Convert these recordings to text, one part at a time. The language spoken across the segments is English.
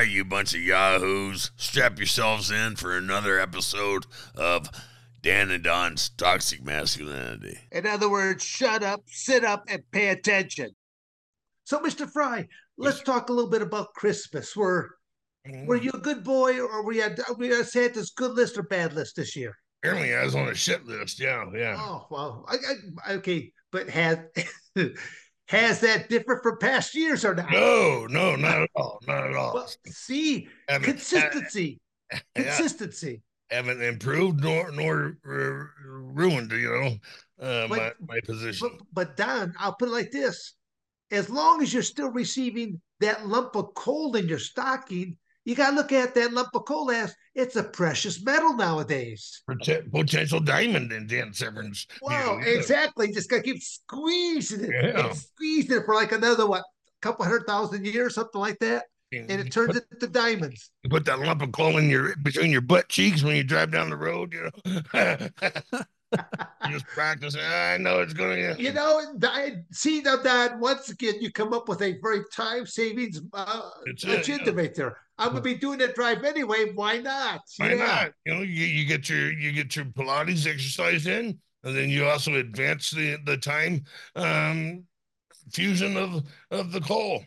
right, you bunch of yahoos, strap yourselves in for another episode of Dan and Don's Toxic Masculinity. In other words, shut up, sit up, and pay attention. So, Mr. Frye, let's talk a little bit about Christmas. Were mm. were you a good boy, or were you were you on Santa's good list or bad list this year? Apparently, I was on a shit list. Yeah, yeah. Oh well, I, I, okay, but has has that different from past years or not? No, no, not at all. Not at all. Well, see, Haven't- consistency, consistency. haven't improved nor nor ruined, you know, uh, my my position. But but Don, I'll put it like this: as long as you're still receiving that lump of coal in your stocking, you gotta look at that lump of coal as it's a precious metal nowadays. Poten- potential diamond in Dan Severn's. Wow, you know, exactly. You just gotta keep squeezing it Yeah. and squeezing it for like another what, couple hundred thousand years, something like that, and it turns put, into diamonds. you put that lump of coal in your between your butt cheeks when you drive down the road. You know, You just practice. I know it's gonna. You know, I see now, Don. Once again, you come up with a very time savings uh, agenda there. I'm gonna be doing that drive anyway. Why not? Why Yeah. not? You know, you, you get your you get your Pilates exercise in, and then you also advance the the time um fusion of of the coal.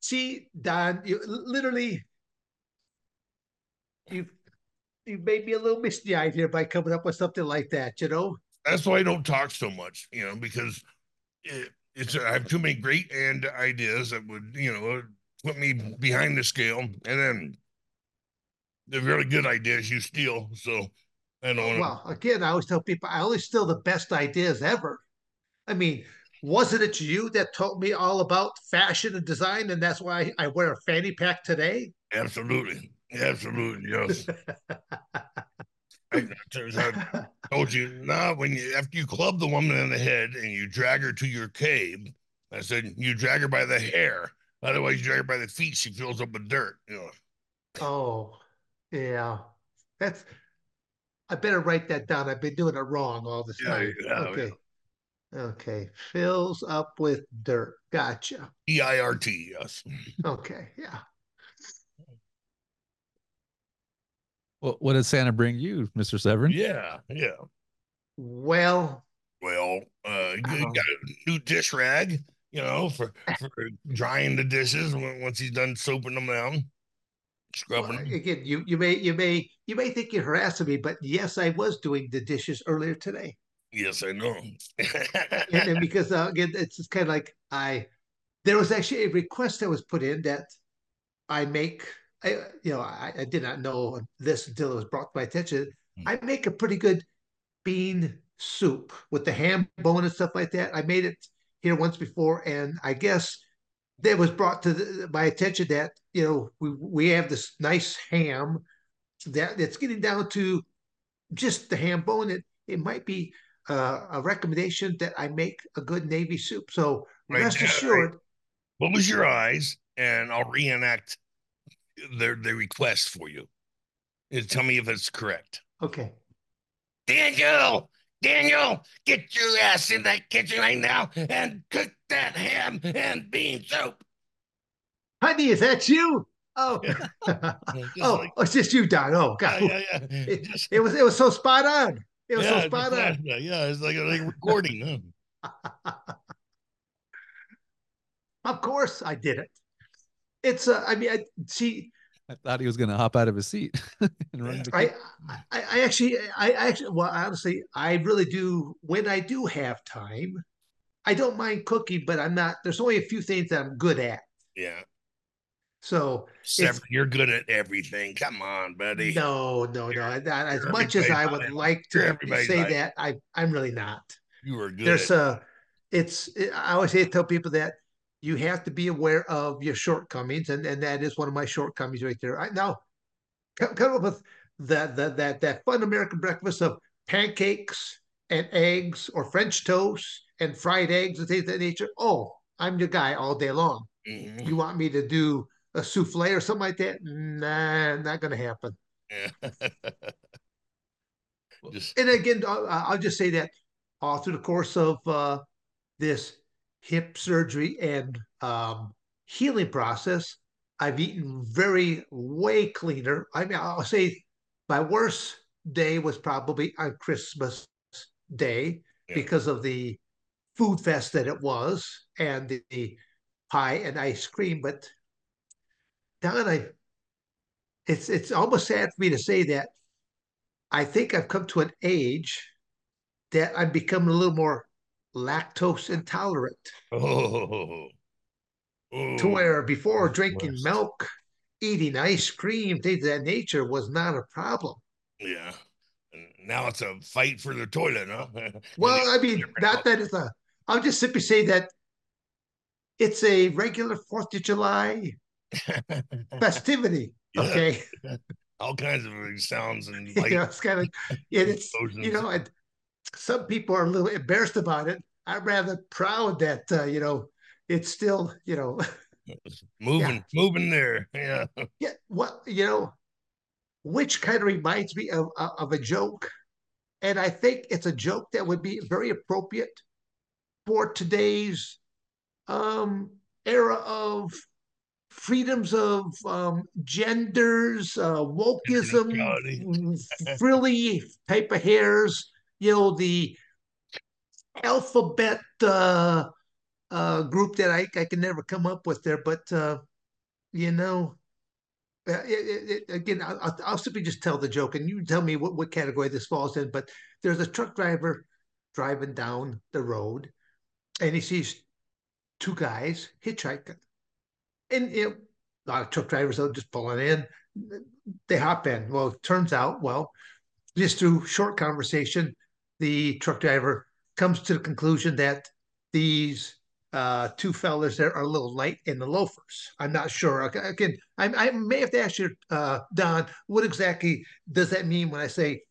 See, Don, you literally you you made me a little misty eyed here by coming up with something like that. You know, That's why I don't talk so much, you know, because it, it's I have too many great and ideas that would you know put me behind the scale, and then the really good ideas you steal. So I don't want well, again, I always tell people I always steal the best ideas ever. I mean, wasn't it you that taught me all about fashion and design, and that's why I wear a fanny pack today? absolutely, absolutely, yes. I, told you now when you after you club the woman in the head and you drag her to your cave, I said you drag her by the hair. Otherwise, you drag her by the feet. She fills up with dirt. You know. Oh, yeah. That's. I better write that down. I've been doing it wrong all this Yeah, time. yeah, okay. Okay. Fills up with dirt. Gotcha. E I R T. Yes. Okay. Yeah. Well, what did Santa bring you, Mr. Severn? Yeah. Yeah. Well, Well, uh, you, you Um, got a new dish rag. You know, for for drying the dishes once he's done soaping them down, scrubbing well, them. again, you you may you may you may think you're harassing me, but yes, I was doing the dishes earlier today. Yes, I know. and, and because uh, again, it's just kind of like I, there was actually a request that was put in that I make. I you know I, I did not know this until it was brought to my attention. Hmm. I make a pretty good bean soup with the ham bone and stuff like that. I made it here once before, and I guess that was brought to the, my attention that you know we we have this nice ham that it's getting down to just the ham bone. It it might be uh, a recommendation that I make a good navy soup. So Right, rest yeah, right. assured, Close your eyes, and I'll reenact their the request for you. And tell me if it's correct. okay. Daniel, Daniel, get your ass in that kitchen right now and cook that ham and bean soup. Honey, is that you? Oh, Just oh, like- oh, it's just you, Don. Oh, God. yeah, yeah. It, Just- it was it was so spot on. It was yeah, so spot on. yeah, yeah, it's like a like recording. Huh? Of course, I did it. It's uh, I mean, I see. I thought he was going to hop out of his seat and run. the I. I I actually I actually well honestly I really do when I do have time, I don't mind cooking, but I'm not. There's only a few things that I'm good at. Yeah. So Severn, you're good at everything. Come on, buddy. no, no, no. I- I- As much as I would eye. like to say eye. that, I I'm really not. You are good. There's a, it's I always say to tell people that you have to be aware of your shortcomings, and and that is one of my shortcomings right there. I now come, come up with that that that that fun American breakfast of pancakes and eggs or French toast and fried eggs and things of that nature. Oh, I'm your guy all day long. Mhm. You want me to do a souffle or something like that? Nah, not gonna happen. Just and again, I'll, I'll just say that all through the course of uh, this hip surgery and um, healing process, I've eaten very way cleaner. I mean, I'll say my worst day was probably on Christmas Day Yeah. because of the food fest that it was and the, the pie and ice cream. But Don, I it's it's almost sad for me to say that I think I've come to an age that I've become a little more lactose intolerant Oh. to Oh. where before drinking milk, eating ice cream, things of that nature was not a problem. Yeah. And now it's a fight for the toilet, huh? Well, I mean, not that it's a, I'll just simply say that it's a regular Fourth of July festivity. Yeah. Okay. all kinds of sounds and you light know, it's kind of, it's, you know, and some people are a little embarrassed about it. I'm rather proud that, uh, you know, it's still, you know, moving, moving there. Yeah. yeah, what, you know, which kind of reminds me of, of of a joke. And I think it's a joke that would be very appropriate for today's um, era of freedoms of um, genders, uh, wokeism, frilly type of hairs, you know, the alphabet uh, uh, group that I, I can never come up with there. But, uh, you know, uh, it, it, again, I'll, I'll- simply just tell the joke and you tell me what, what category this falls in. But there's a truck driver driving down the road and he sees two guys hitchhiking. And you know, a lot of truck drivers are just pulling in. They hop in. Well, it turns out, well, just through short conversation, the truck driver comes to the conclusion that these uh, two fellas there are a little light in the loafers. I'm not sure. Again, I, I may have to ask you, uh, Don, what exactly does that mean when I say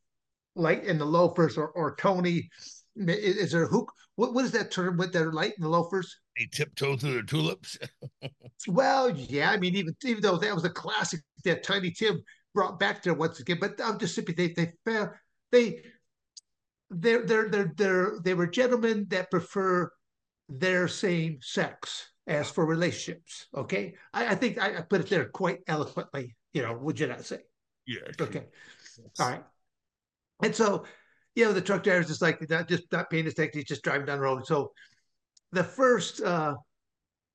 light in the loafers or, or Tony? Is, is there a hook? What, what is that term with their light in the loafers? They tiptoe through the tulips. Well, yeah, I mean, even even though that was a classic that Tiny Tim brought back there once again, but I'm just simply they they they they're they're they're they're they were gentlemen that prefer their same sex as for relationships. Okay, I, I think I, I put it there quite eloquently. You know, would you not say? Yeah. Okay, all right. And so, you know, the truck driver's just like not just not paying attention, he's just driving down the road. So the first uh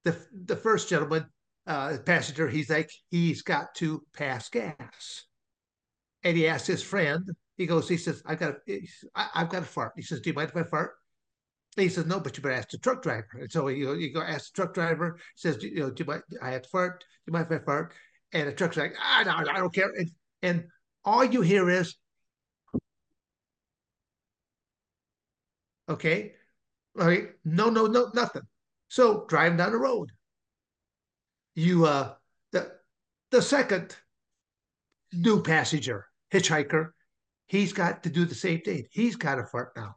the the first gentleman, uh passenger, he's like, he's got to pass gas. And he asked his friend, he goes, he says, I've got a, I, I've got a fart. He says, Do you mind if I fart? He says, No, but you better ask the truck driver. And so you you go ask the truck driver, he says, you know, do you mind I have to fart? Do you mind if I fart? And the truck's like, ah, no, I don't care. And, and all you hear is, okay, all right, no, no, no, nothing. So driving down the road, you uh the the second new passenger, hitchhiker, he's got to do the same thing. He's got a fart now.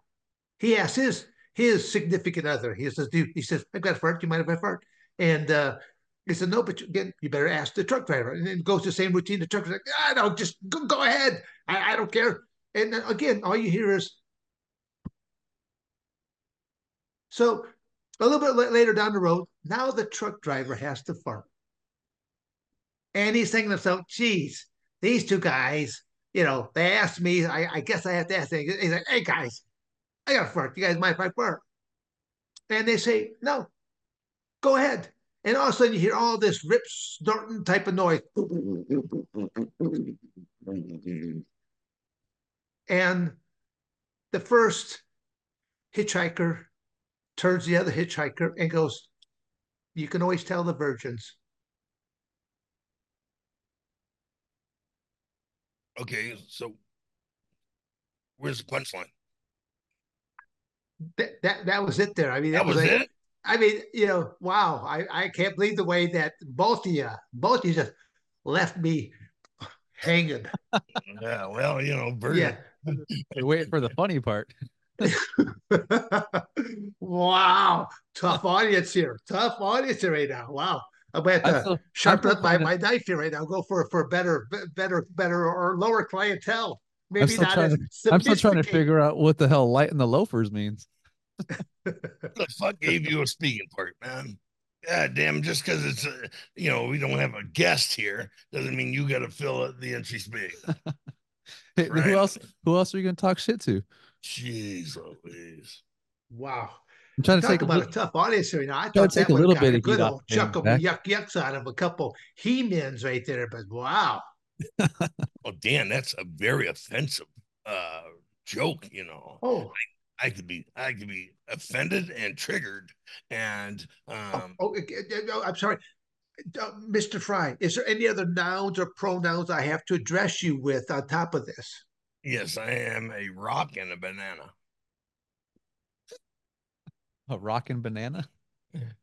He asks his his significant other. He says, "Dude," he says, "I've got a fart. Do you mind if I fart?" And uh, he said, "No, but you, again, you better ask the truck driver." And then goes the same routine. The truck like, "Ah, no, just go, go ahead. I, I don't care." And then again, all you hear is. So a little bit later down the road, now the truck driver has to fart. And he's thinking to himself, geez, these two guys, you know, they asked me, I, I guess I have to ask them. He's like, hey guys, I got to fart. You guys mind if I fart? And they say, no, go ahead. And all of a sudden you hear all this rip snorting type of noise. And the first hitchhiker turns the other hitchhiker and goes, You can always tell the virgins. Okay, so where's the punchline? That, that that was it there. I mean, That was like- it. I mean, you know, wow. I, I can't believe the way that both of you, both of you just left me hanging. Yeah, well, you know, virgin. Yeah. You're waiting for the funny part. wow. Tough audience here. Tough audience here right now. Wow. I'm going to I to sharpen up my, my knife here right now. Go for for better, better, better or lower clientele. Maybe still not trying as I'm still trying to figure out what the hell light in the loafers means. The fuck gave you a speaking part, man? God damn, just because it's, uh, you know, we don't have a guest here doesn't mean you got to fill the entry space. Hey, Right. Who else? Who else are you going to talk shit to? Jeez Louise. Wow. I'm trying to Talk take about a little, tough audience here. Now, I Try thought to take that a one little bit a of good heat off old the chuck of yuck yucks out of a couple he-mens right there. But wow. Oh, Dan, that's a very offensive uh joke, you know. Oh, I could be I could be offended and triggered and oh, um oh, okay, uh, I'm sorry. Uh, Mr. Frye, is there any other nouns or pronouns I have to address you with on top of this? yes, I am a rock and a banana. A rockin' banana.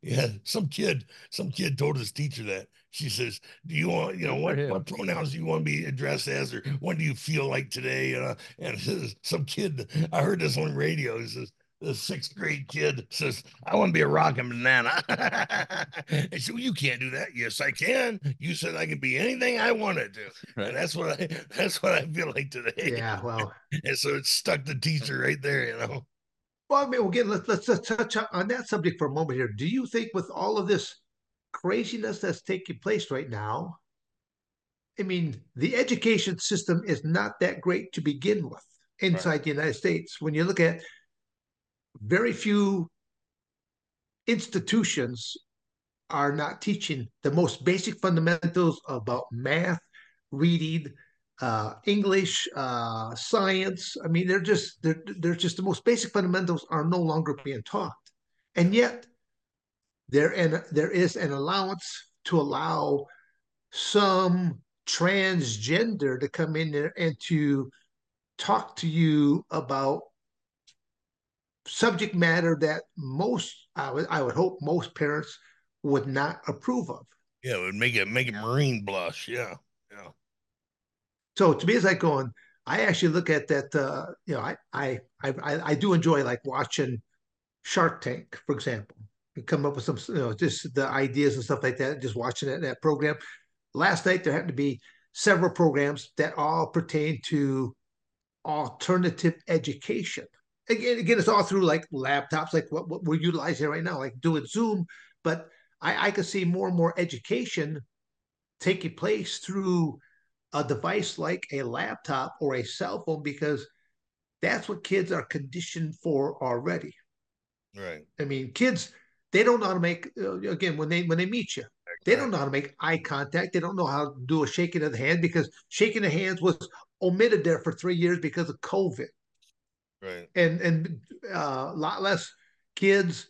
Yeah, some kid, some kid told his teacher that. She says, "Do you want, you know, what what pronouns do you want to be addressed as, or what do you feel like today?" Uh, and his, some kid, I heard this on radio. He says, "The sixth grade kid says, I want to be a rockin' banana." and so you can't do that. Yes, I can. You said I can be anything I wanted to, Right. and that's what I, that's what I feel like today. Yeah, well, And so it stuck the teacher right there, you know. Well, I mean, again, let's, let's let's touch on that subject for a moment here. Do you think with all of this craziness that's taking place right now, I mean, the education system is not that great to begin with inside the United States. When you look at very few institutions are not teaching the most basic fundamentals about math, reading, uh, English, uh, science. I mean, they're just they're they're just the most basic fundamentals are no longer being taught, and yet there and there is an allowance to allow some transgender to come in there and to talk to you about subject matter that most I would I would hope most parents would not approve of. Yeah, it would make it make a marine blush. Yeah, yeah. So to me, it's like going. I actually look at that. Uh, you know, I, I I I do enjoy like watching Shark Tank, for example. You come up with some, you know, just the ideas and stuff like that. Just watching that that program. Last night there happened to be several programs that all pertain to alternative education. Again, again, it's all through like laptops, like what, what we're utilizing right now, like doing Zoom. But I, I could see more and more education taking place through a device like a laptop or a cell phone because that's what kids are conditioned for already. Right. I mean, kids they don't know how to make uh, again when they when they meet you, they don't know how to make eye contact. They don't know how to do a shaking of the hand because shaking the hands was omitted there for three years because of COVID, Right. and and uh, a lot less kids.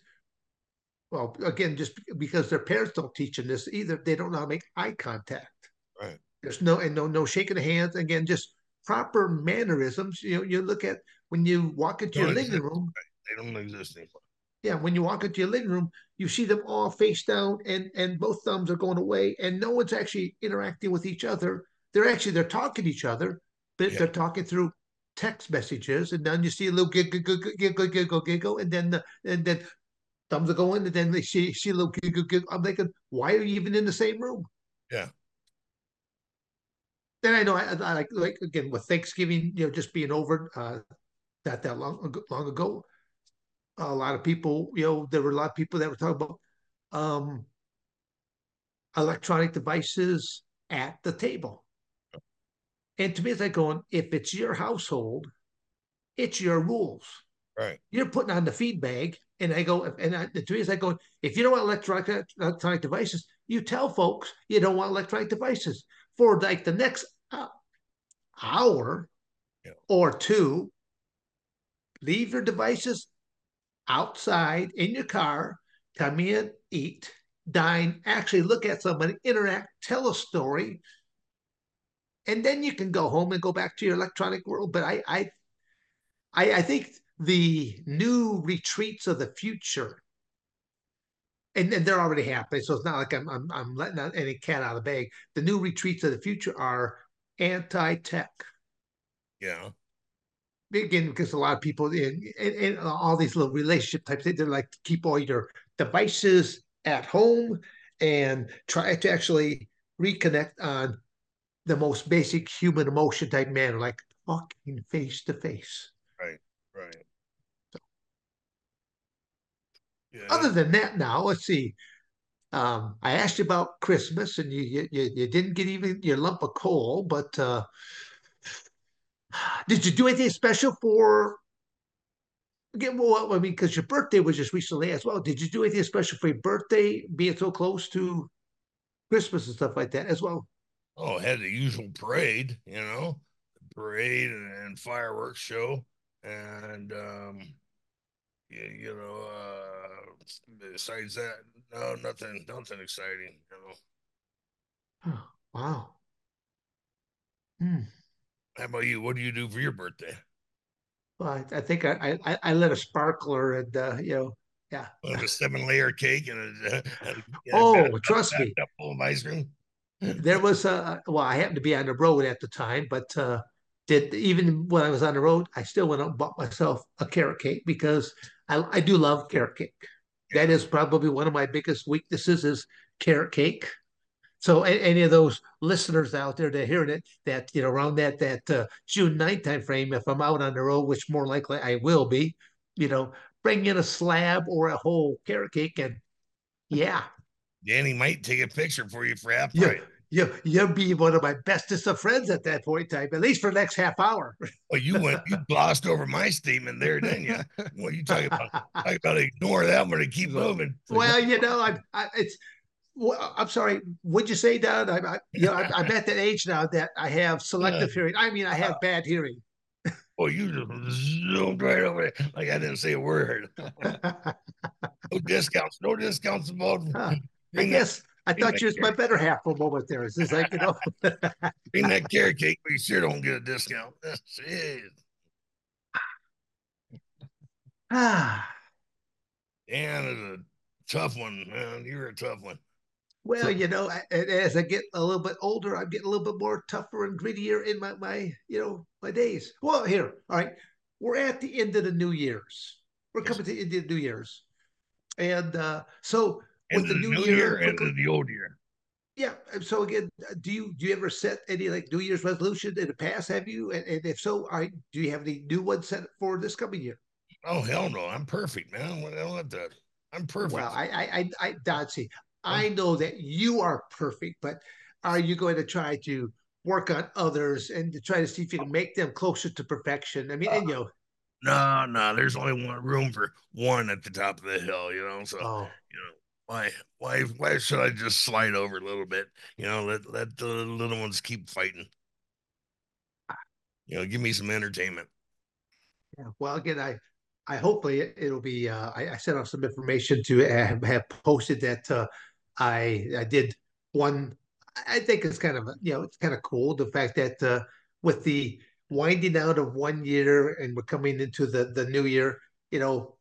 Well, again, just because their parents don't teach them this either, they don't know how to make eye contact. There's no and no no shaking of hands. Again, just proper mannerisms. You know, you look at when you walk into your living room. They don't exist anymore. Yeah, when you walk into your living room, you see them all face down and and both thumbs are going away, and no one's actually interacting with each other. They're actually they're talking to each other, but Yeah. they're talking through text messages, and then you see a little giggle, giggle, giggle, giggle, giggle, and then the, and then thumbs are going, and then they see see a little giggle, giggle. I'm thinking, why are you even in the same room? Yeah. Then I know I, I like like again with Thanksgiving, you know, just being over uh, not that long long ago. A lot of people, you know, there were a lot of people that were talking about um, electronic devices at the table. And to me, it's like going, if it's your household, it's your rules. Right. You're putting on the feed bag. And I go, and I, to me, it's like going, if you don't want electronic electronic devices, you tell folks you don't want electronic devices for like the next hour Yeah. or two. Leave your devices outside in your car. Come in, eat, dine, actually look at somebody, interact, tell a story, and then you can go home and go back to your electronic world. But I, I, I, I think the new retreats of the future, and, and they're already happening. So it's not like I'm, I'm, I'm letting any cat out of the bag. The new retreats of the future are anti-tech. Yeah. Again, because a lot of people in, in, in all these little relationship types, they, they like keep all your devices at home and try to actually reconnect on the most basic human emotion type manner, like talking face to face. Right? Right. Yeah. Other than that, now let's see. Um, I asked you about Christmas, and you you you didn't get even your lump of coal. But uh, did you do anything special for? Again, well, I mean, because your birthday was just recently as well. Did you do anything special for your birthday, being so close to Christmas and stuff like that as well? Oh, had the usual parade, you know, parade and, and fireworks show, and um, you, you know, uh, besides that, no, nothing, nothing exciting, you know. Oh, wow. Hmm. How about you? What do you do for your birthday? Well, I, I think I, I I lit a sparkler and uh, you know, yeah. Like a seven layer cake and a, and, Oh, trust me. up full of ice cream. There was a well, I happened to be on the road at the time, but uh did even when I was on the road, I still went out and bought myself a carrot cake because I, I do love carrot cake. That is probably one of my biggest weaknesses is carrot cake. So any of those listeners out there that are hearing it, that you know, around that that uh, June 9th time frame, if I'm out on the road, which more likely I will be, you know, bring in a slab or a whole carrot cake, and yeah, Danny might take a picture for you for half yeah. You you'll be one of my bestest of friends at that point in time, at least for the next half hour. Well, you went, you glossed over my statement there, didn't you? What are you talking about? I gotta ignore that one and keep moving. well, you know, I, I it's. Well, I'm sorry. Would you say, Don? I, I, you know, I'm, I'm at that age now that I have selective uh, hearing. I mean, I have bad hearing. Well, you just zoomed right over there like I didn't say a word. No discounts, no discounts involved. Huh. I that, guess I thought you was my better half for a moment there. It's just like you know. bring that carrot cake, we sure don't get a discount. Jeez. ah, Dan is a tough one, man. You're a tough one. well, you know, I, as I get a little bit older, I'm getting a little bit more tougher and grittier in my my you know my days. Well, here, all right, we're at the end of the New Year's. We're coming to the end of the New Year's, and uh, so with the the new new year, year, we're end go- of the old year. Yeah. So again, uh, do you do you ever set any like New Year's resolution in the past? Have you? And, and if so, I do you have any new ones set for this coming year? Oh hell no, I'm perfect, man. What I want that. I'm perfect. Well, I I I, I I know that you are perfect, but are you going to try to work on others and to try to see if you can make them closer to perfection? I mean, and you know, no, no, there's only one room for one at the top of the hill, you know. So oh, you know, why why why should I just slide over a little bit? You know, let let the little ones keep fighting. You know, give me some entertainment. yeah. Well, again, I I hopefully it- it'll be. Uh, I, I sent out some information to have, have posted that uh, I I did one. I think it's kind of you know it's kind of cool the fact that uh, with the winding out of one year and we're coming into the the new year, you know,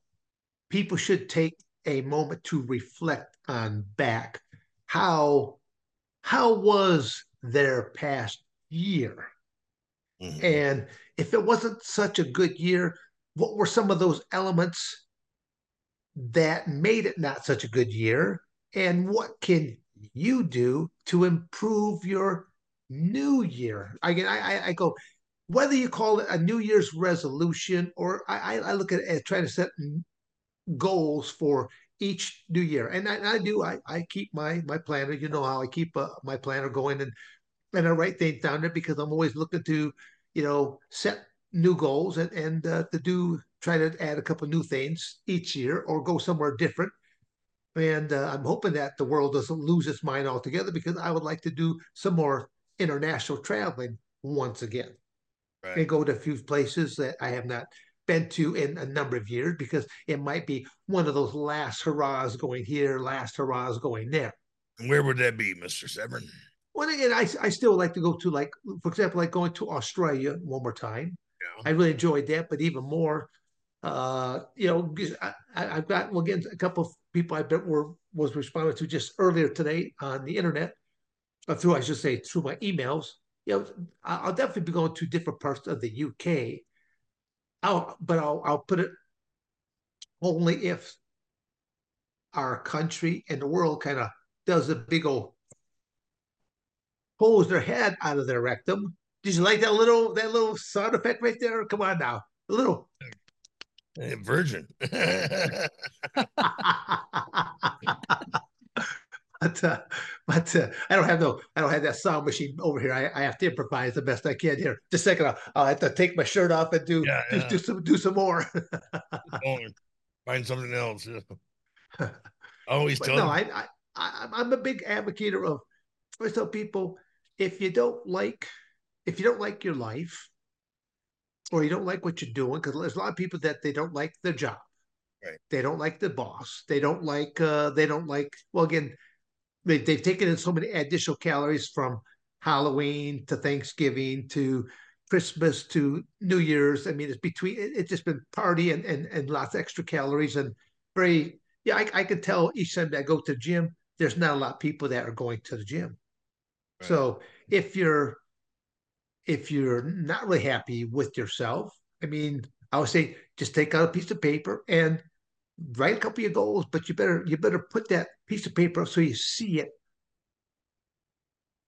people should take a moment to reflect on back. How how was their past year? Mhm. and if it wasn't such a good year what were some of those elements that made it not such a good year? And what can you do to improve your new year? I I, I- I go whether you call it a new year's resolution or i, I- look at it as trying to set goals for each new year. And i, I do I, I keep my my planner you know how i keep uh, my planner going and and I write things down there because I'm always looking to, you know, set new goals and and uh, to do try to add a couple new things each year or go somewhere different. And uh, I'm hoping that the world doesn't lose its mind altogether because I would like to do some more international traveling once again. And go to a few places that I have not been to in a number of years because it might be one of those last hurrahs going here, last hurrahs going there. Where would that be, Mister Severn? Well, and I, I still like to go to like, for example, like going to Australia one more time. Yeah. I really enjoyed that, but even more, uh, you know, I, I've got well, again a couple of people I bet were was responding to just earlier today on the internet, or through I should say through my emails. You know, I'll definitely be going to different parts of the UK. I'll, but I'll I'll put it only if our country and the world kind of does a big old pulls their head out of their rectum. Did you like that little that little sound effect right there? Come on now, a little. Virgin. but uh, but uh, I don't have no I don't have that sound machine over here. I, I have to improvise the best I can here. Just a second, I'll, I'll have to take my shirt off and do Yeah, do, yeah. do some do some more. Find something else. I always tell no, I, I, I I'm a big advocate of. I tell people if you don't like if you don't like your life, or you don't like what you're doing, because there's a lot of people that they don't like their job, Right. They don't like the boss. They don't like. uh They don't like. Well, again, they, they've taken in so many additional calories from Halloween to Thanksgiving to Christmas to New Year's. I mean, it's between. It, it's just been party and and and lots of extra calories and very yeah, I, I can tell each time that I go to the gym, there's not a lot of people that are going to the gym. Right. So if you're if you're not really happy with yourself, I mean, I would say just take out a piece of paper and write a couple of your goals, but you better you better put that piece of paper up so you see it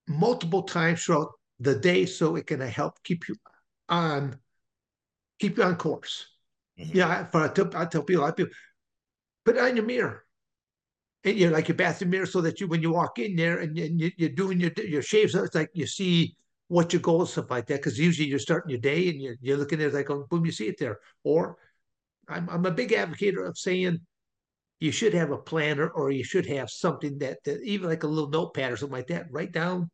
multiple times throughout the day so it can help keep you on keep you on course. Mhm. Yeah, I, for, I, tell, I tell people, of people, put it on your mirror. And you're like your bathroom mirror, so that you, when you walk in there and, you, and you, you're doing your your shave, so it's like you see what your goals stuff like that. Because usually you're starting your day and you're you're looking at it like, oh, boom, you see it there. Or I'm I'm a big advocate of saying you should have a planner or you should have something that, that even like a little notepad or something like that. Write down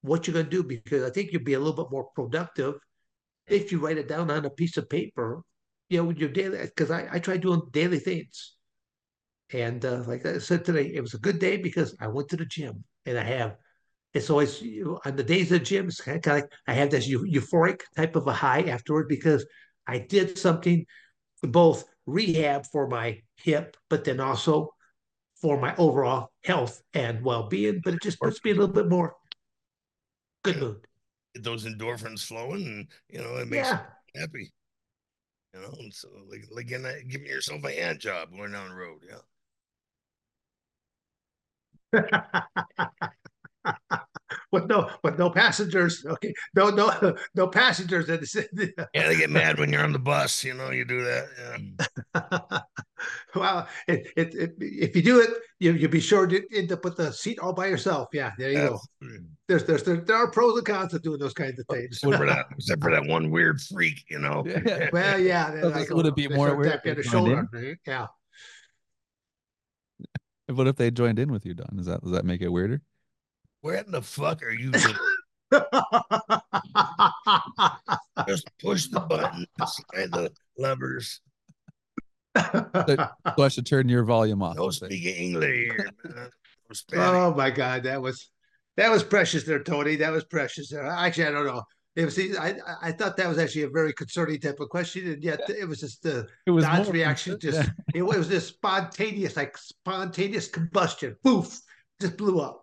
what you're going to do because I think you'll be a little bit more productive if you write it down on a piece of paper. You know, with your daily because I I try doing daily things. And uh, like I said today, it was a good day because I went to the gym and I have. It's always you know, on the days of the gym. It's kind of like I have this euphoric type of a high afterward because I did something both rehab for my hip, but then also for my overall health and well being. But it just puts me a little bit more good mood. get those endorphins flowing, and you know it makes Yeah. you happy. You know, and so like like in that, uh, giving yourself a hand job going down the road. Yeah, with no with no passengers. Okay, no no no passengers in the yeah. They get mad when you're on the bus. You know, you do that. Yeah. well, it, it, it, if you do it, you you be sure to end up with the seat all by yourself. Yeah, there you go. There's, there's there, there are pros and cons of doing those kinds of things. Except for that, except for that one weird freak. You know. Yeah. well, yeah. then Would it- would it be more weird tapping if the shoulder? right? Yeah. What if they joined in with you, Don? Does that does that make it weirder? Where in the fuck are you? Just, just push the button, slide the levers. So I should turn your volume off. No I think. speaking English. man. No Spanish. oh my God, that was that was precious there, Tony. That was precious there. Actually, I don't know. It was. I I- I thought that was actually a very concerning type of question, and yet it was just the It was Don's more- reaction. Just yeah. it was just spontaneous, like spontaneous combustion. Poof, just blew up.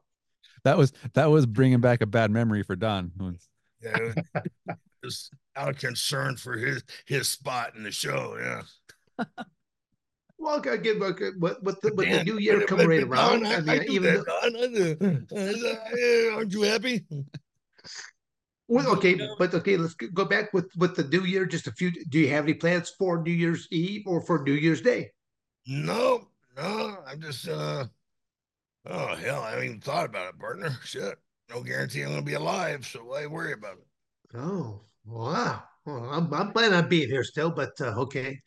That was that was bringing back a bad memory for Don. Yeah, it was- just out of concern for his his spot in the show. Yeah. Well, again, with with the, with the new year coming right around, Don, I I, mean, do even that, Don. I do. Uh, Aren't you happy? Well, okay, but okay, let's go back with with the new year. Just a few. Do you have any plans for New Year's Eve or for New Year's Day? No, no. I'm just uh oh hell, I haven't even thought about it, partner. Shit. No guarantee I'm gonna be alive, so why worry about it? Oh, wow. Well, I'm I'm planning on being here still, but uh, okay.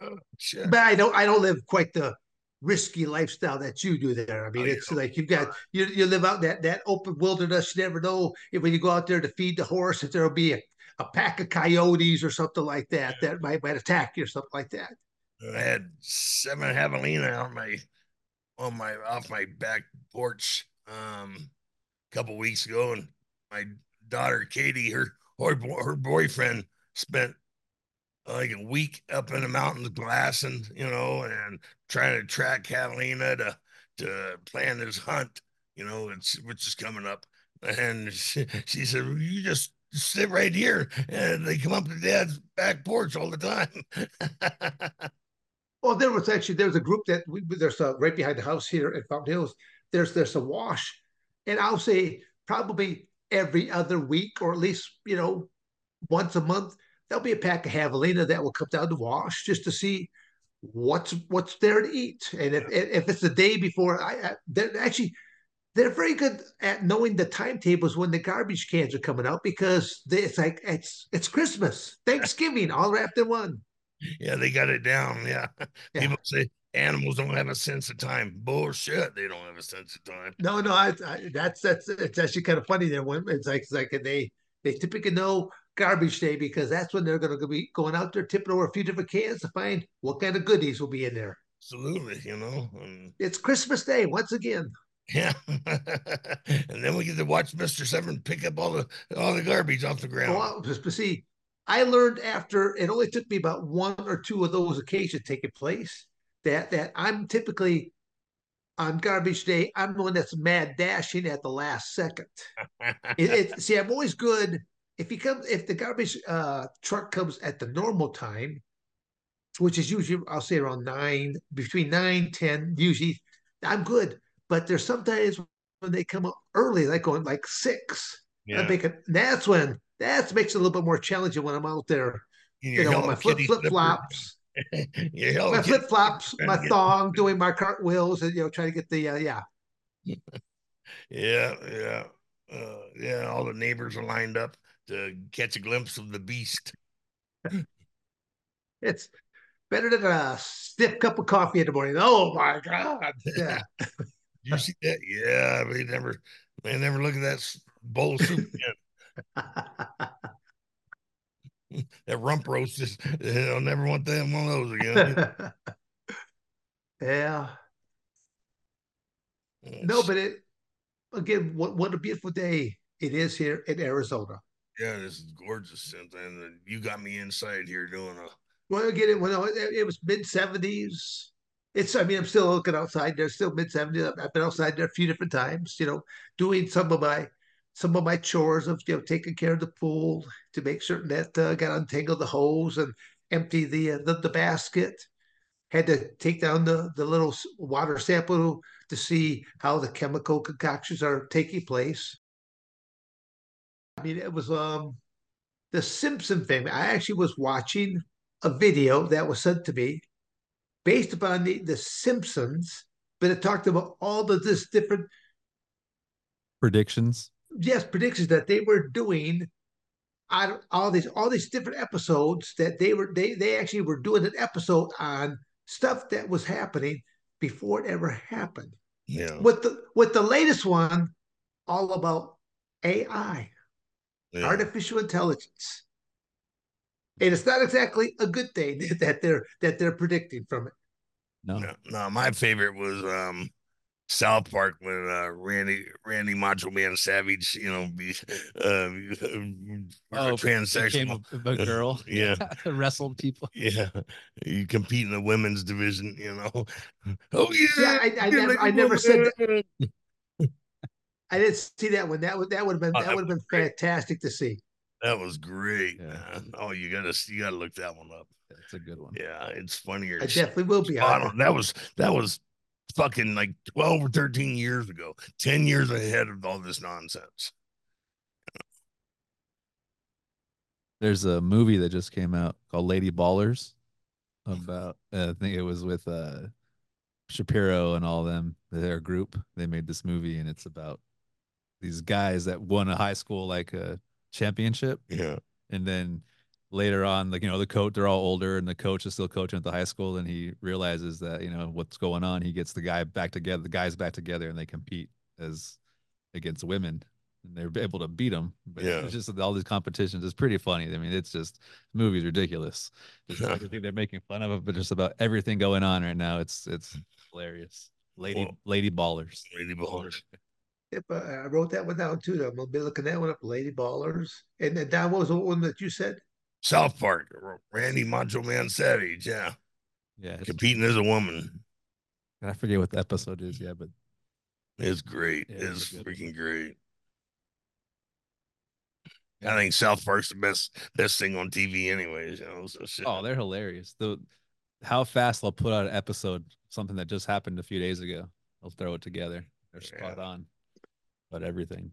Oh, shit. But I don't I don't live quite the risky lifestyle that you do there. I mean, Oh, it's don't. like you've got you you live out that that open wilderness. You never know if when you go out there to feed the horse if there'll be a, a pack of coyotes or something like that that might might attack you or something like that. I had seven javelina on my on my off my back porch um a couple weeks ago, and my daughter Katie, her her, her boyfriend spent like a week up in the mountains glassing, you know, and trying to track javelina to to plan his hunt, you know, it's which is coming up. And she, she said, well, "You just sit right here," and they come up to Dad's back porch all the time. Well, there was actually there was a group that we, there's a right behind the house here at Fountain Hills. There's there's a wash, and I'll say probably every other week or at least you know once a month there'll be a pack of javelina that will come down to wash just to see what's what's there to eat, and if if it's the day before, I, I they're actually they're very good at knowing the timetables when the garbage cans are coming out because they, it's like it's it's Christmas, Thanksgiving, all wrapped in one. Yeah, they got it down. Yeah. Yeah. People say animals don't have a sense of time. Bullshit. They don't have a sense of time. No, no, I, I, that's that's it's actually kind of funny there. When it's like it's like they they typically know garbage day because that's when they're going to be going out there tipping over a few different cans to find what kind of goodies will be in there. Absolutely. You know, and It's Christmas Day once again. yeah. and then we get to watch Mr. Severn pick up all the all the garbage off the ground. Well, but but see, I learned after it only took me about one or two of those occasions taking place that that I'm typically on garbage day. I'm the one that's mad dashing at the last second. It, it see, I'm always good if he comes if the garbage uh, truck comes at the normal time, which is usually I'll say around nine, between nine ten. Usually, I'm good. But there's sometimes when they come up early, like going like six. yeah. I make it. That's when that makes it a little bit more challenging when I'm out there. You know, my flip flip flops, my flip flops, my thong, doing my cartwheels, and you know, trying to get the uh, yeah. Yeah, yeah. Uh, yeah, all the neighbors are lined up to catch a glimpse of the beast. It's better than a stiff cup of coffee in the morning. Oh my god! Yeah, you see that? Yeah, they never, they never look at that bowl of soup again. That rump roast is, I'll never want them one of those again. yeah. No, but it again. What what a beautiful day it is here in Arizona. yeah, this is gorgeous. And then you got me inside here doing a, Well, again, it, well, it, it was mid seventies. It's. I mean, I'm still looking outside. There's still mid seventies. I've been outside there a few different times. You know, doing some of my some of my chores of you know taking care of the pool to make certain that uh, got untangle the hose and empty the uh, the, the basket. Had to take down the the little water sample to see how the chemical concoctions are taking place. I mean, it was um the Simpson family. I actually was watching a video that was sent to me based upon the, the Simpsons, but it talked about all the this different Predictions. Yes predictions that they were doing on all these all these different episodes that they were they they actually were doing an episode on stuff that was happening before it ever happened. yeah, With the with the latest one, all about AI. yeah. artificial intelligence. And it's not exactly a good thing that they're that they're predicting from it. No. No, no, my favorite was um South Park when uh Randy Randy Macho Man Savage, you know, be uh Oh, became transsexual. a, a girl. Yeah. Wrestled people. Yeah, you compete in the women's division, you know. Oh yeah, Yeah, I- I never- like a I never said that. I didn't see that one. That would that would have been Oh, that that would have been fantastic to see. That was great. Yeah. Oh, you gotta you gotta look that one up. That's a good one. Yeah, it's funnier. I definitely will be spot on. on. That was that was fucking like 12 or 13 years ago 10 years ahead of all this nonsense. There's a movie that just came out called Lady Ballers about uh, I think it was with uh Shapiro and all them their group. They made this movie and it's about these guys that won a high school like a championship. Yeah. And then later on like you know the coach they're all older and the coach is still coaching at the high school and he realizes that you know what's going on he gets the guy back together the guys back together and they compete as against women and they're able to beat them but Yeah. it's just all these competitions it's pretty funny i mean it's just the movie's ridiculous just Yeah. everything they're making fun of it but just about everything going on right now it's it's hilarious lady Well- lady ballers lady ballers Yep, uh, I wrote that one down too. I'm gonna be looking that one up. Lady Ballers. And then Don, what was the one that you said? South park randy macho man savage yeah yeah competing as a woman i forget what the episode is yeah but it's great Yeah, it's it's freaking great i think south park's the best best thing on tv anyways you know so shit. Oh, they're hilarious. The how fast they'll put out an episode, something that just happened a few days ago. They'll throw it together. They're spot Yeah. on. But everything.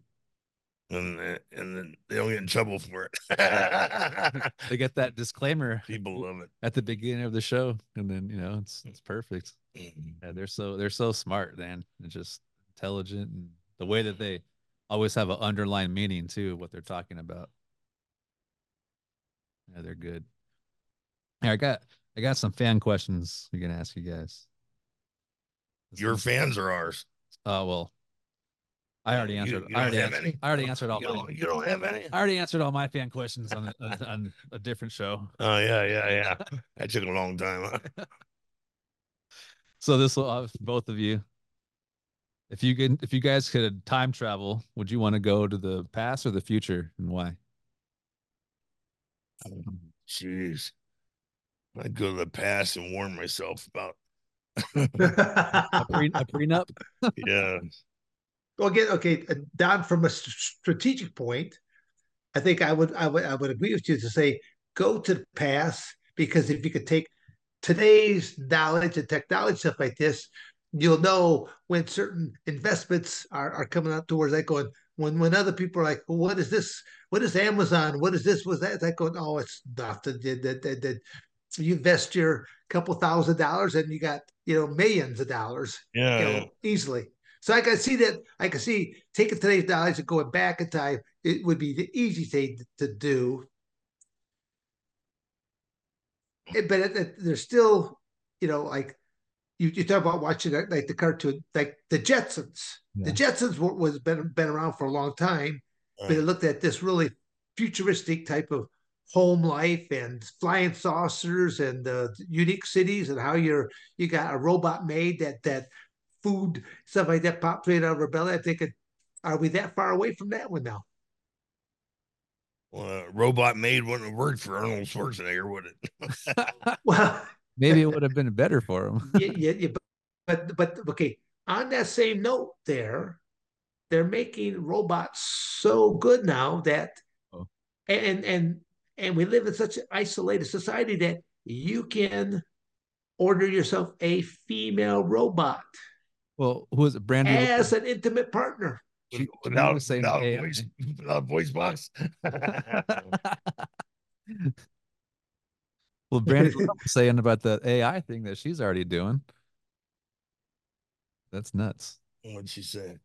And and then they don't get in trouble for it. They get that disclaimer People love it. at the beginning of the show, and then you know it's it's perfect. Mhm. Yeah, they're so they're so smart, man. And just intelligent, and the way that they always have an underlying meaning too of what they're talking about. Yeah, they're good. Here, I got I got some fan questions we can ask you guys. This Your one's- fans are ours. Oh well, I already answered. you I already don't have answered. any? I already answered all. You don't, you don't have any? I already answered all my fan questions on a, on, on a different show. Oh yeah, yeah, yeah. That took a long time. Huh? So this will uh, both of you. If you could, if you guys could time travel, would you want to go to the past or the future, and why? Jeez. I'd go to the past and warn myself about. A, pre, a prenup? Yeah. Well, again, okay, uh, Don, from a strategic point, I think I would, I would, I would agree with you to say go to the past because if you could take today's knowledge and technology stuff like this, you'll know when certain investments are, are coming out towards that going. When when other people are like, well, what is this? What is Amazon? What is this? Was that? Like going, oh, it's nothing. That that that, that you invest your couple thousand dollars and you got you know millions of dollars Yeah. you know, easily. So I can see that. I can see taking today's knowledge and going back in time. It would be the easy thing to do. But there's still, you know, like you, you talk about watching like the cartoon, like the Jetsons. The Jetsons were, was been been around for a long time, but it looked at this really futuristic type of home life and flying saucers and uh, unique cities and how you're you got a robot maid that that food stuff like that pops right out of her belly. I think, thinking, are we that far away from that one now? Well, a robot maid wouldn't have worked for Arnold Schwarzenegger, would it? Well, Maybe it would have been better for him. yeah, yeah, yeah, but, but but okay. On that same note, there, they're making robots so good now that, Oh. and and and we live in such an isolated society that you can order yourself a female robot Well, who was it? Brandy. as an intimate partner. She- she without, was saying without, AI. voice, without voice box. well, Brandy was saying about the AI thing that she's already doing. That's nuts. What'd she say?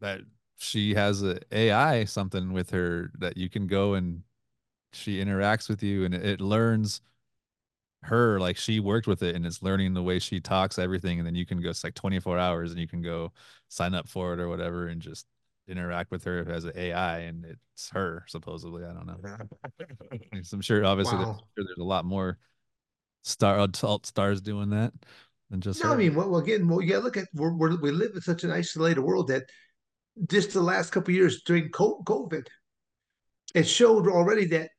That she has a AI something with her that you can go and she interacts with you and it, it learns her like she worked with it and it's learning the way she talks everything and then you can go it's like 24 hours and you can go sign up for it or whatever and just interact with her as an AI and it's her supposedly I don't know. I'm sure obviously there's, sure there's a lot more star adult stars doing that than just No, her. I mean, well, again, well, yeah, look at we're, we're, we live in such an isolated world that just the last couple of years during COVID, it showed already that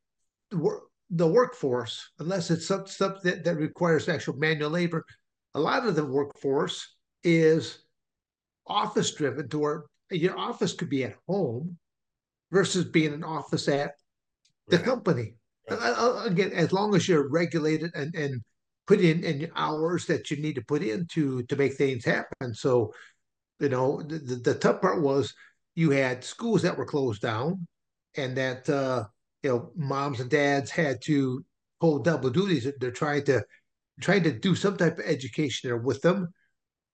the, wor- the workforce, unless it's some stuff that, that requires actual manual labor, a lot of the workforce is office driven to where your office could be at home versus being an office at the Right. company. Right. Again, as long as you're regulated and, and put in in hours that you need to put in to to make things happen. So, you know, the, the, the tough part was you had schools that were closed down, and that uh, you know moms and dads had to pull double duties. They're trying to trying to do some type of education there with them,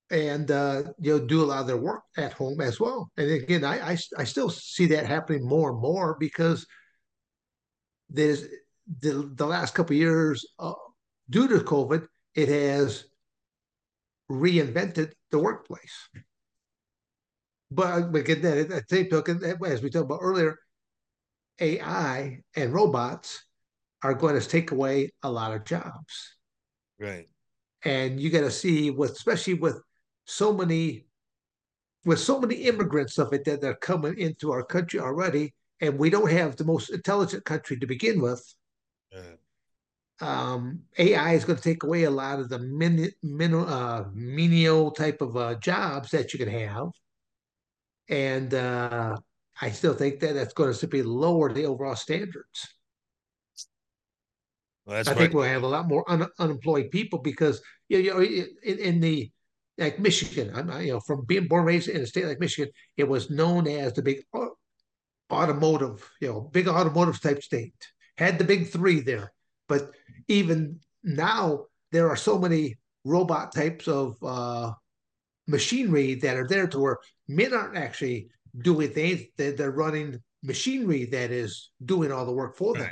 and uh, you know do a lot of their work at home as well. And again, I I, I still see that happening more and more because there's the the last couple years uh, due to COVID, it has reinvented the workplace. But again, at the same token, as we talked about earlier, AI and robots are going to take away a lot of jobs, Right. and you got to see with especially with so many with so many immigrants of it that they're coming into our country already, and we don't have the most intelligent country to begin with Yeah. um, AI is going to take away a lot of the min, min, uh, menial type of uh, jobs that you can have, and uh, I still think that that's going to simply lower the overall standards. Well, that's I why- think we'll have a lot more un, unemployed people because you know, in, in the like Michigan, I'm you know from being born and raised in a state like Michigan, it was known as the big automotive, you know, big automotive type state. Had the big three there, but even now there are so many robot types of uh, machinery that are there to where men aren't actually doing things; they're, they're running machinery that is doing all the work for them.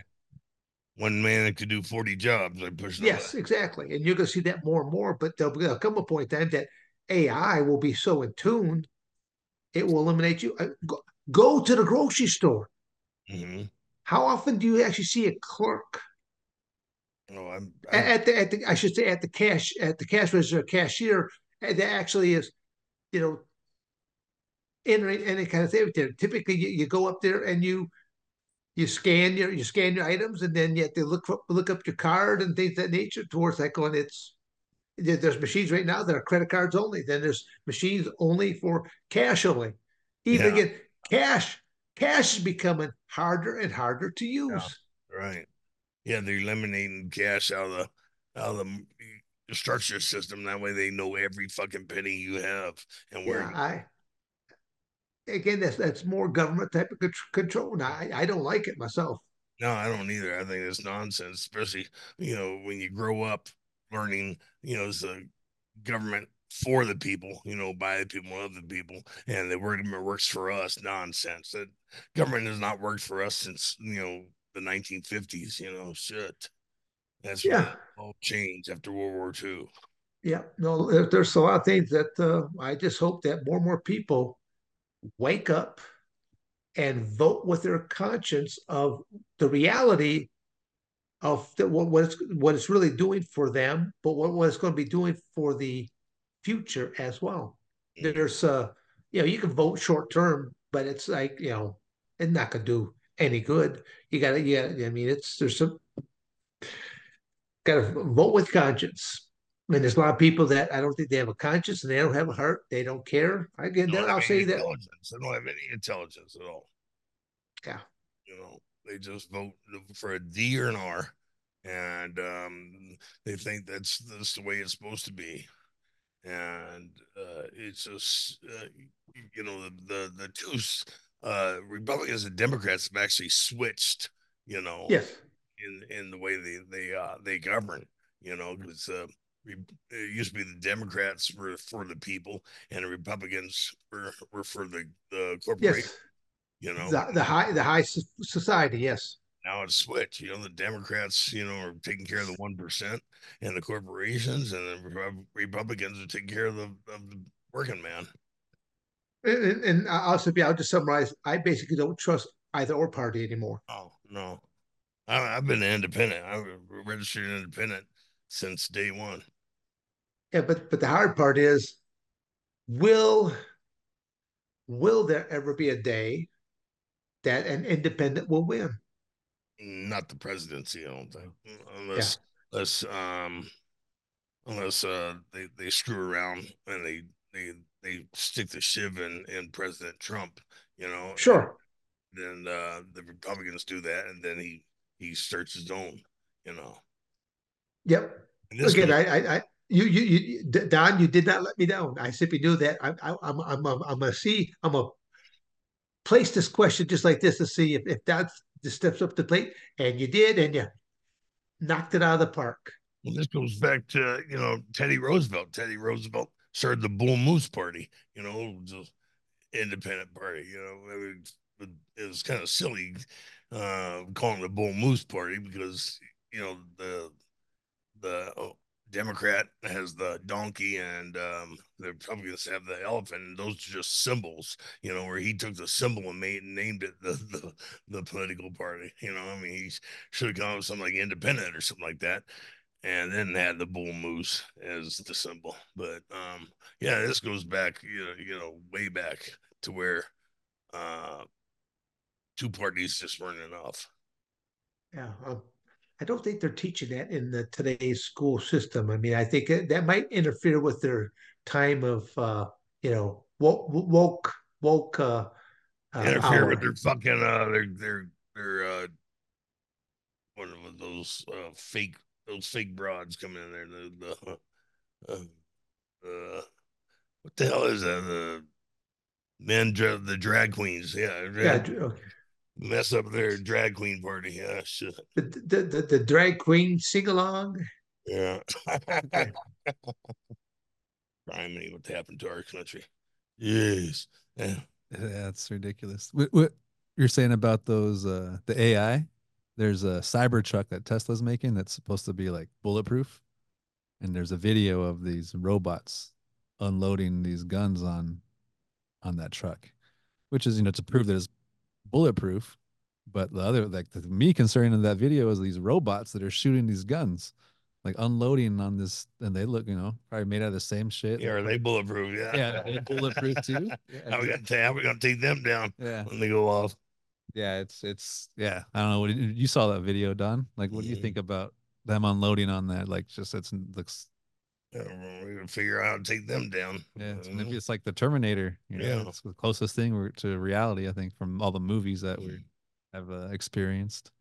One man that could do 40 jobs. I push Yes, exactly. And you're going to see that more and more. But there'll, there'll come a point in time that AI will be so in tune, it will eliminate you. Uh, Go, go to the grocery store. hmm How often do you actually see a clerk Oh, I'm, I'm at the at the I should say at the cash at the cash register cashier that actually is, you know, entering any kind of thing there. Typically, you, you go up there and you you scan your you scan your items, and then you have to look for, look up your card and things of that nature. Towards that going, it's there's machines right now that are credit cards only. Then there's machines only for cash only. Even Yeah. again, cash cash is becoming harder and harder to use. right. Yeah, they're eliminating cash out of the out of the the structure system. That way, they know every fucking penny you have and where. Yeah, I again that's that's more government type of control. Now I, I don't like it myself. No, I don't either. I think it's nonsense, especially you know when you grow up learning, you know, it's a government for the people, you know, by the people, of the people, and the government works for us. Nonsense. That government has not worked for us since you know the 1950s. You know, shit. That's Yeah. all changed after World War II. Yeah, no, there's a lot of things that uh, I just hope that more and more people wake up and vote with their conscience of the reality of the, what, what it's what it's really doing for them, but what, what it's going to be doing for the future as well. There's uh, you know, you can vote short term, but it's like you know, it's not going to do any good. You got to, yeah, I mean, it's there's some got to vote with conscience. And there's a lot of people that I don't think they have a conscience and they don't have a heart. They don't care. Again, don't I'll have say that. intelligence. They don't have any intelligence at all. Yeah. You know, they just vote for a D or an R, and um, they think that's that's the way it's supposed to be. And uh, it's just uh, you know the the the two uh, Republicans and Democrats have actually switched. You know, Yes. in in the way they they uh they govern you know because uh it used to be the democrats were for the people and the republicans were were for the the corporation Yes. you know The, the high the high society. Yes. now it's switched you know the democrats you know are taking care of the one percent and the corporations and the republicans are taking care of the of the working man And, and, I'll say, I'll just summarize. I basically don't trust either or party anymore. oh no I, i've been an independent i'm registered independent since day one Yeah, but but the hard part is, will will there ever be a day that an independent will win? not the presidency, I don't think, unless unless um unless uh they they screw around and they they they stick the shiv in in President Trump, you know. Sure. Then uh the Republicans do that, and then he he starts his own, you know. Yep. And this Again, I, I, you, you, you, Don, you did not let me down. I simply knew that. I, I, I'm, I'm, I'm, I'm gonna see. I'm gonna place this question just like this to see if, if Don steps up the plate, and you did, and you knocked it out of the park. well, this goes back to you know Teddy Roosevelt. Teddy Roosevelt started the Bull Moose Party, you know, just independent party. You know, it was kind of silly uh, calling the Bull Moose Party because you know the the oh, Democrat has the donkey and um, the Republicans have the elephant, and those are just symbols. You know, where he took the symbol and made and named it the the, the political party. You know, I mean, he should have gone with something like independent or something like that and then had the bull moose as the symbol. But um, yeah, this goes back, you know, you know, way back to where uh, two parties just weren't enough. Yeah. I don't think they're teaching that in the today's school system. I mean, I think that, might interfere with their time of, uh, you know, woke, woke, woke, uh, uh, Interfere hour. with their fucking uh, their their their uh, one of those uh, fake those fake broads coming in there. The the uh, uh, what the hell is that? The men, the drag queens. Yeah, Yeah. okay. Mess up their drag queen party. Yeah, shit. The the the, the drag queen sing along. Yeah. Crime ain't what happened to our country. Yes. Yeah. Yeah, it's ridiculous. What, what you're saying about those uh the AI? There's a cyber truck that Tesla's making that's supposed to be like bulletproof, and there's a video of these robots unloading these guns on on that truck, which is you know to prove that it's bulletproof. But the other like the me concern in that video is these robots that are shooting these guns, like unloading on this, and they look you know probably made out of the same shit. Yeah, are they bulletproof? Yeah. Yeah, they're bulletproof too. how we gonna ta- how we gonna take them down Yeah. when they go off? Yeah, it's it's yeah. I don't know. What did- you saw that video, Don? Like, what do you think about them unloading on that? Like, just it's looks I don't know, We're gonna figure out how to take them down. yeah. It's, maybe it's like the Terminator. You know? Yeah. it's the closest thing to reality, I think, from all the movies that we Mm. have uh, experienced.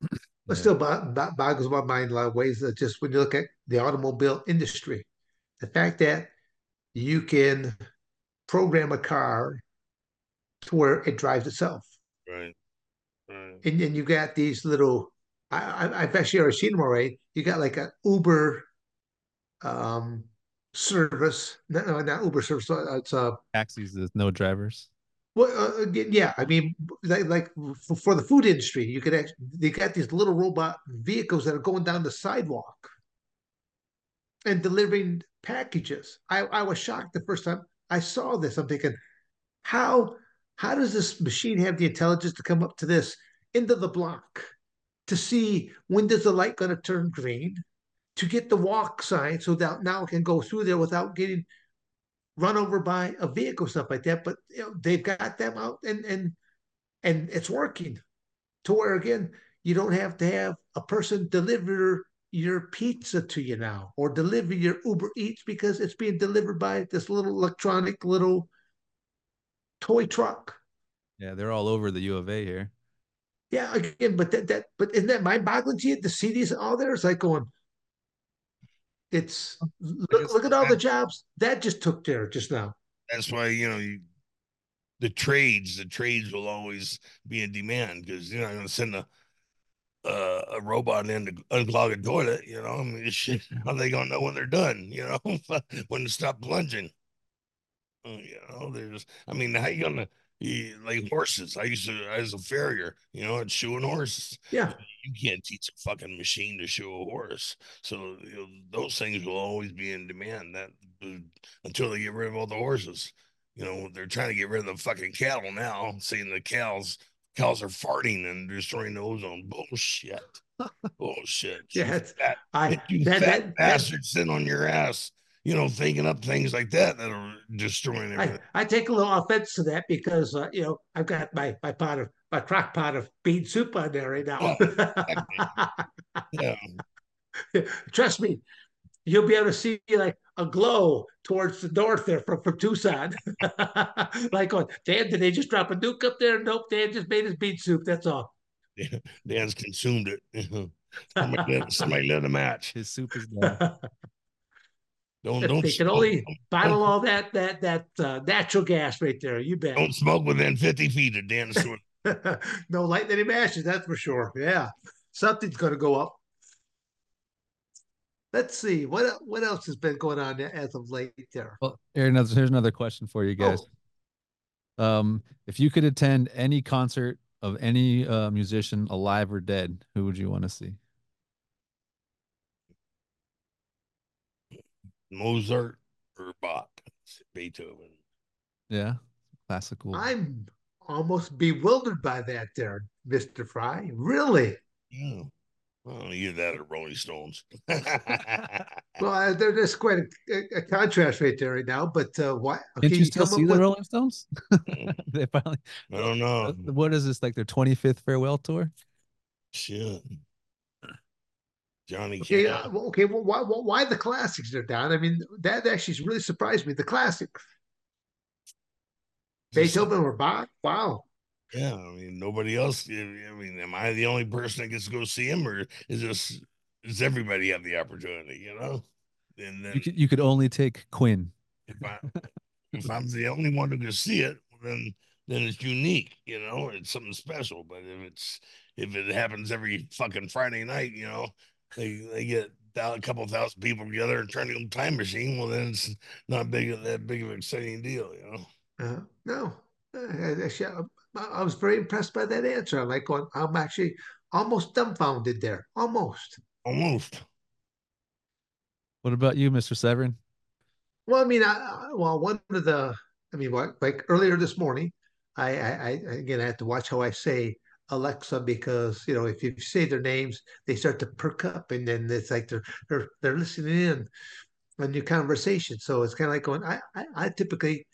But Yeah. still bo- bo- boggles my mind a lot of ways. That just when you look at the automobile industry, the fact that you can program a car to where it drives itself, right. Right. and then you got these little. I, I, I've actually already seen them already. You got like an Uber um, service. No, no, not Uber service. uh, It's a taxis with no drivers. Well, uh, yeah, I mean, like, like for, for the food industry, you could actually they got these little robot vehicles that are going down the sidewalk and delivering packages. I, I was shocked the first time I saw this. I'm thinking, how how does this machine have the intelligence to come up to this into the block to see when does the light going to turn green to get the walk sign so that now it can go through there without getting run over by a vehicle, stuff like that. But you know, they've got them out and and and it's working to where again you don't have to have a person deliver your pizza to you now or deliver your Uber Eats because it's being delivered by this little electronic little toy truck. Yeah, they're all over the U of A here. Yeah, again, but that that but isn't that mind boggling to you to see these all there? It's like going, it's look, look at all the jobs that just took there just now. That's why you know you, the trades, the trades will always be in demand because you're not gonna send a uh, a robot in to unclog a toilet. You know, I mean, shit, how they gonna know when they're done? You know, when to stop plunging. Uh, You know, there's. I mean, how you gonna? Like horses. I used to as a farrier. You know, it's shoeing horses. Yeah, you can't teach a fucking machine to shoe a horse. So you know, those things will always be in demand. That uh, until they get rid of all the horses. You know, they're trying to get rid of the fucking cattle now, saying the cows cows are farting and destroying the ozone. Bullshit. Bullshit. Yeah, You fat, I you that, fat that, that, bastard sitting on your ass. You know, thinking up things like that that are destroying I, everything. I take a little offense to that because uh, you know I've got my my pot of my crock pot of bean soup on there right now. yeah. Trust me, you'll be able to see like a glow towards the north there from, from Tucson. like going, Dan, did they just drop a nuke up there? Nope, Dan just made his bean soup. That's all. Dan's consumed it. somebody, lit, somebody lit a match. His soup is done. Don't they don't can smoke, only bottle all that that that uh, natural gas right there. You bet. don't smoke within 50 feet of Dan's swing. no light any matches, that's for sure. Yeah, something's going to go up. Let's see what what else has been going on as of late there. Well, here another, here's another question for you guys. Oh, Um, if you could attend any concert of any uh, musician, alive or dead, who would you want to see? Mozart or Bach, Beethoven. Yeah, classical. I'm almost bewildered by that there, Mister Frye. Really? Yeah. Well, either that or Rolling Stones. Well, uh, there, there's quite a, a, a contrast right there right now. But uh, why? Didn't can you still come see the with- Rolling Stones? they finally. I don't know. What is this like their 25th farewell tour? Shit. Johnny Okay, Cash. uh, well, okay. Well, why, why why the classics there, Don? I mean, that actually really surprised me. The classics, Beethoven or Bach. Wow. Yeah, I mean, nobody else. I mean, am I the only person that gets to go see him, or is this does everybody have the opportunity? You know, and then You could you could only take Quinn. if I if I'm the only one who can see it, then then it's unique, you know, it's something special. But if it's if it happens every fucking Friday night, you know, they they get a couple thousand people together and turn a time machine. Well, then it's not big that big of an exciting deal, you know. Uh, no, uh, actually, I, I was very impressed by that answer. I'm like, going, I'm actually almost dumbfounded there, almost. Almost. What about you, Mr. Severn? Well, I mean, I, well, one of the, I mean, what, like earlier this morning, I, I, I, again, I have to watch how I say Alexa because you know if you say their names, they start to perk up, and then it's like they're they're they're listening in on your conversation. So it's kind of like going. I, I, I typically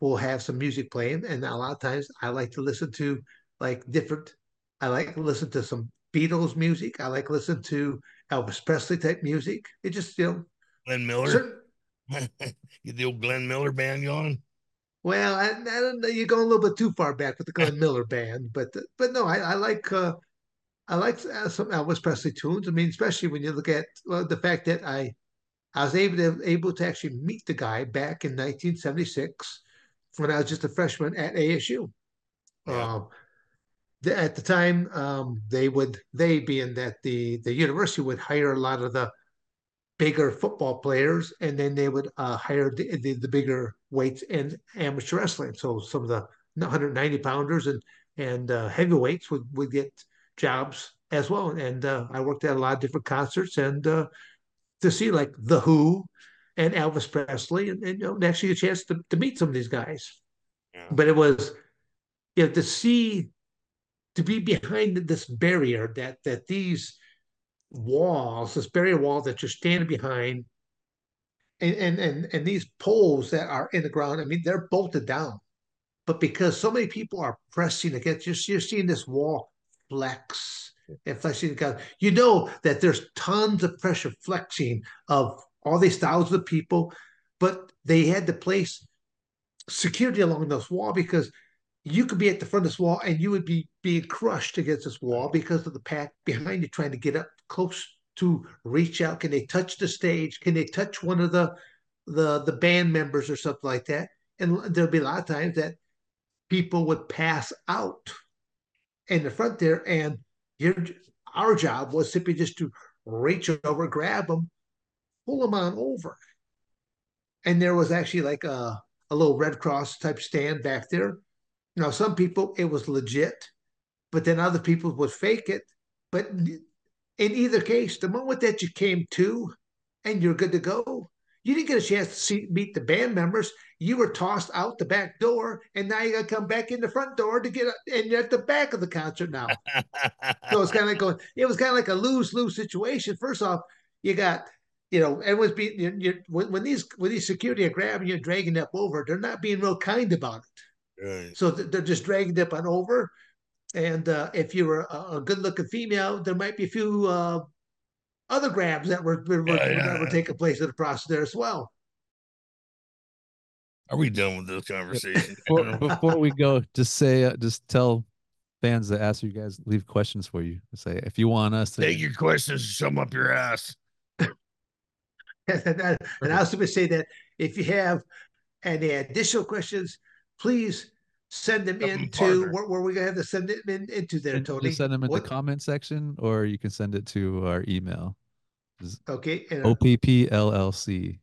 will have some music playing, and a lot of times I like to listen to like different. I like to listen to some Beatles music. I like to listen to Elvis Presley type music. It just you know Glenn Miller. Certain, the old Glenn Miller band going. Well, I, I, don't know. You're going a little bit too far back with the Glenn Miller band, but but no, I, I like uh, I like uh, some Elvis Presley tunes. I mean, especially when you look at well, the fact that I I was able to able to actually meet the guy back in 1976 when I was just a freshman at ASU. Yeah. Um, the, at the time, um, they would they being that the the university would hire a lot of the bigger football players, and then they would uh, hire the, the, the bigger weights in amateur wrestling. So some of the 190 pounders and and uh, heavyweights would would get jobs as well. And uh, I worked at a lot of different concerts and uh, to see like the Who and Elvis Presley, and, and you know, actually a chance to, to meet some of these guys. Yeah. But it was, you know, to see, to be behind this barrier that that these walls, this barrier wall that you're standing behind, and, and and and these poles that are in the ground. I mean, they're bolted down, but because so many people are pressing against, you're, you're seeing this wall flex and flexing. You know that there's tons of pressure flexing of all these thousands of people, but they had to place security along this wall because you could be at the front of this wall and you would be being crushed against this wall because of the pack behind you trying to get up close to reach out. Can they touch the stage? Can they touch one of the the the band members or something like that? And there'll be a lot of times that people would pass out in the front there, and your our job was simply just to reach over, grab them, pull them on over. And there was actually like a, a little Red Cross type stand back there now, some people, it was legit, but then other people would fake it. But in either case, the moment that you came to and you're good to go, you didn't get a chance to see, meet the band members. You were tossed out the back door, and now you got to come back in the front door to get, and you're at the back of the concert now. so it's kind of like going. It was kind of like a lose lose situation. First off, you got you know, everyone's being you, you, when, when these when these security are grabbing you and dragging up over, they're not being real kind about it. Right. So they're just dragging it on over. And uh, if you were a, a good-looking female, there might be a few uh, other grabs that were, were, yeah, yeah. that were taking place in the process there as well. Are we done with this conversation? before, before, we go, just say, uh, just tell fans that ask you guys leave questions for you. Say if you want us to take your questions, shove them up your ass. and, I, and I also would say that if you have any additional questions, please send them into where, where we gonna have to send it in, into there, Tony. Send them in what? the comment section, or you can send it to our email. Okay. And, uh, OPPLLC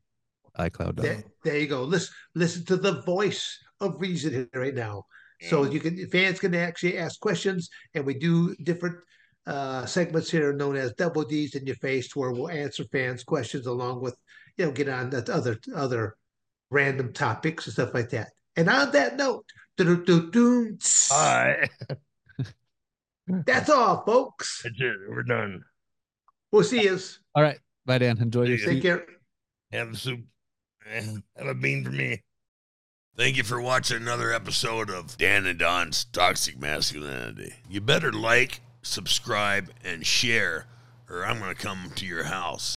iCloud. There, there, you go. Listen, listen to the voice of reason here right now. So you can fans can actually ask questions, and we do different uh, segments here known as double D's in your face, where we'll answer fans' questions along with you know get on that other other random topics and stuff like that. And on that note, all right. That's all, folks. That's it. We're done. We'll see you. All right. Bye, Dan. Enjoy your Take care. Have a soup. Have a bean for me. Thank you for watching another episode of Dan and Don's Toxic Masculinity. You better like, subscribe, and share, or I'm going to come to your house.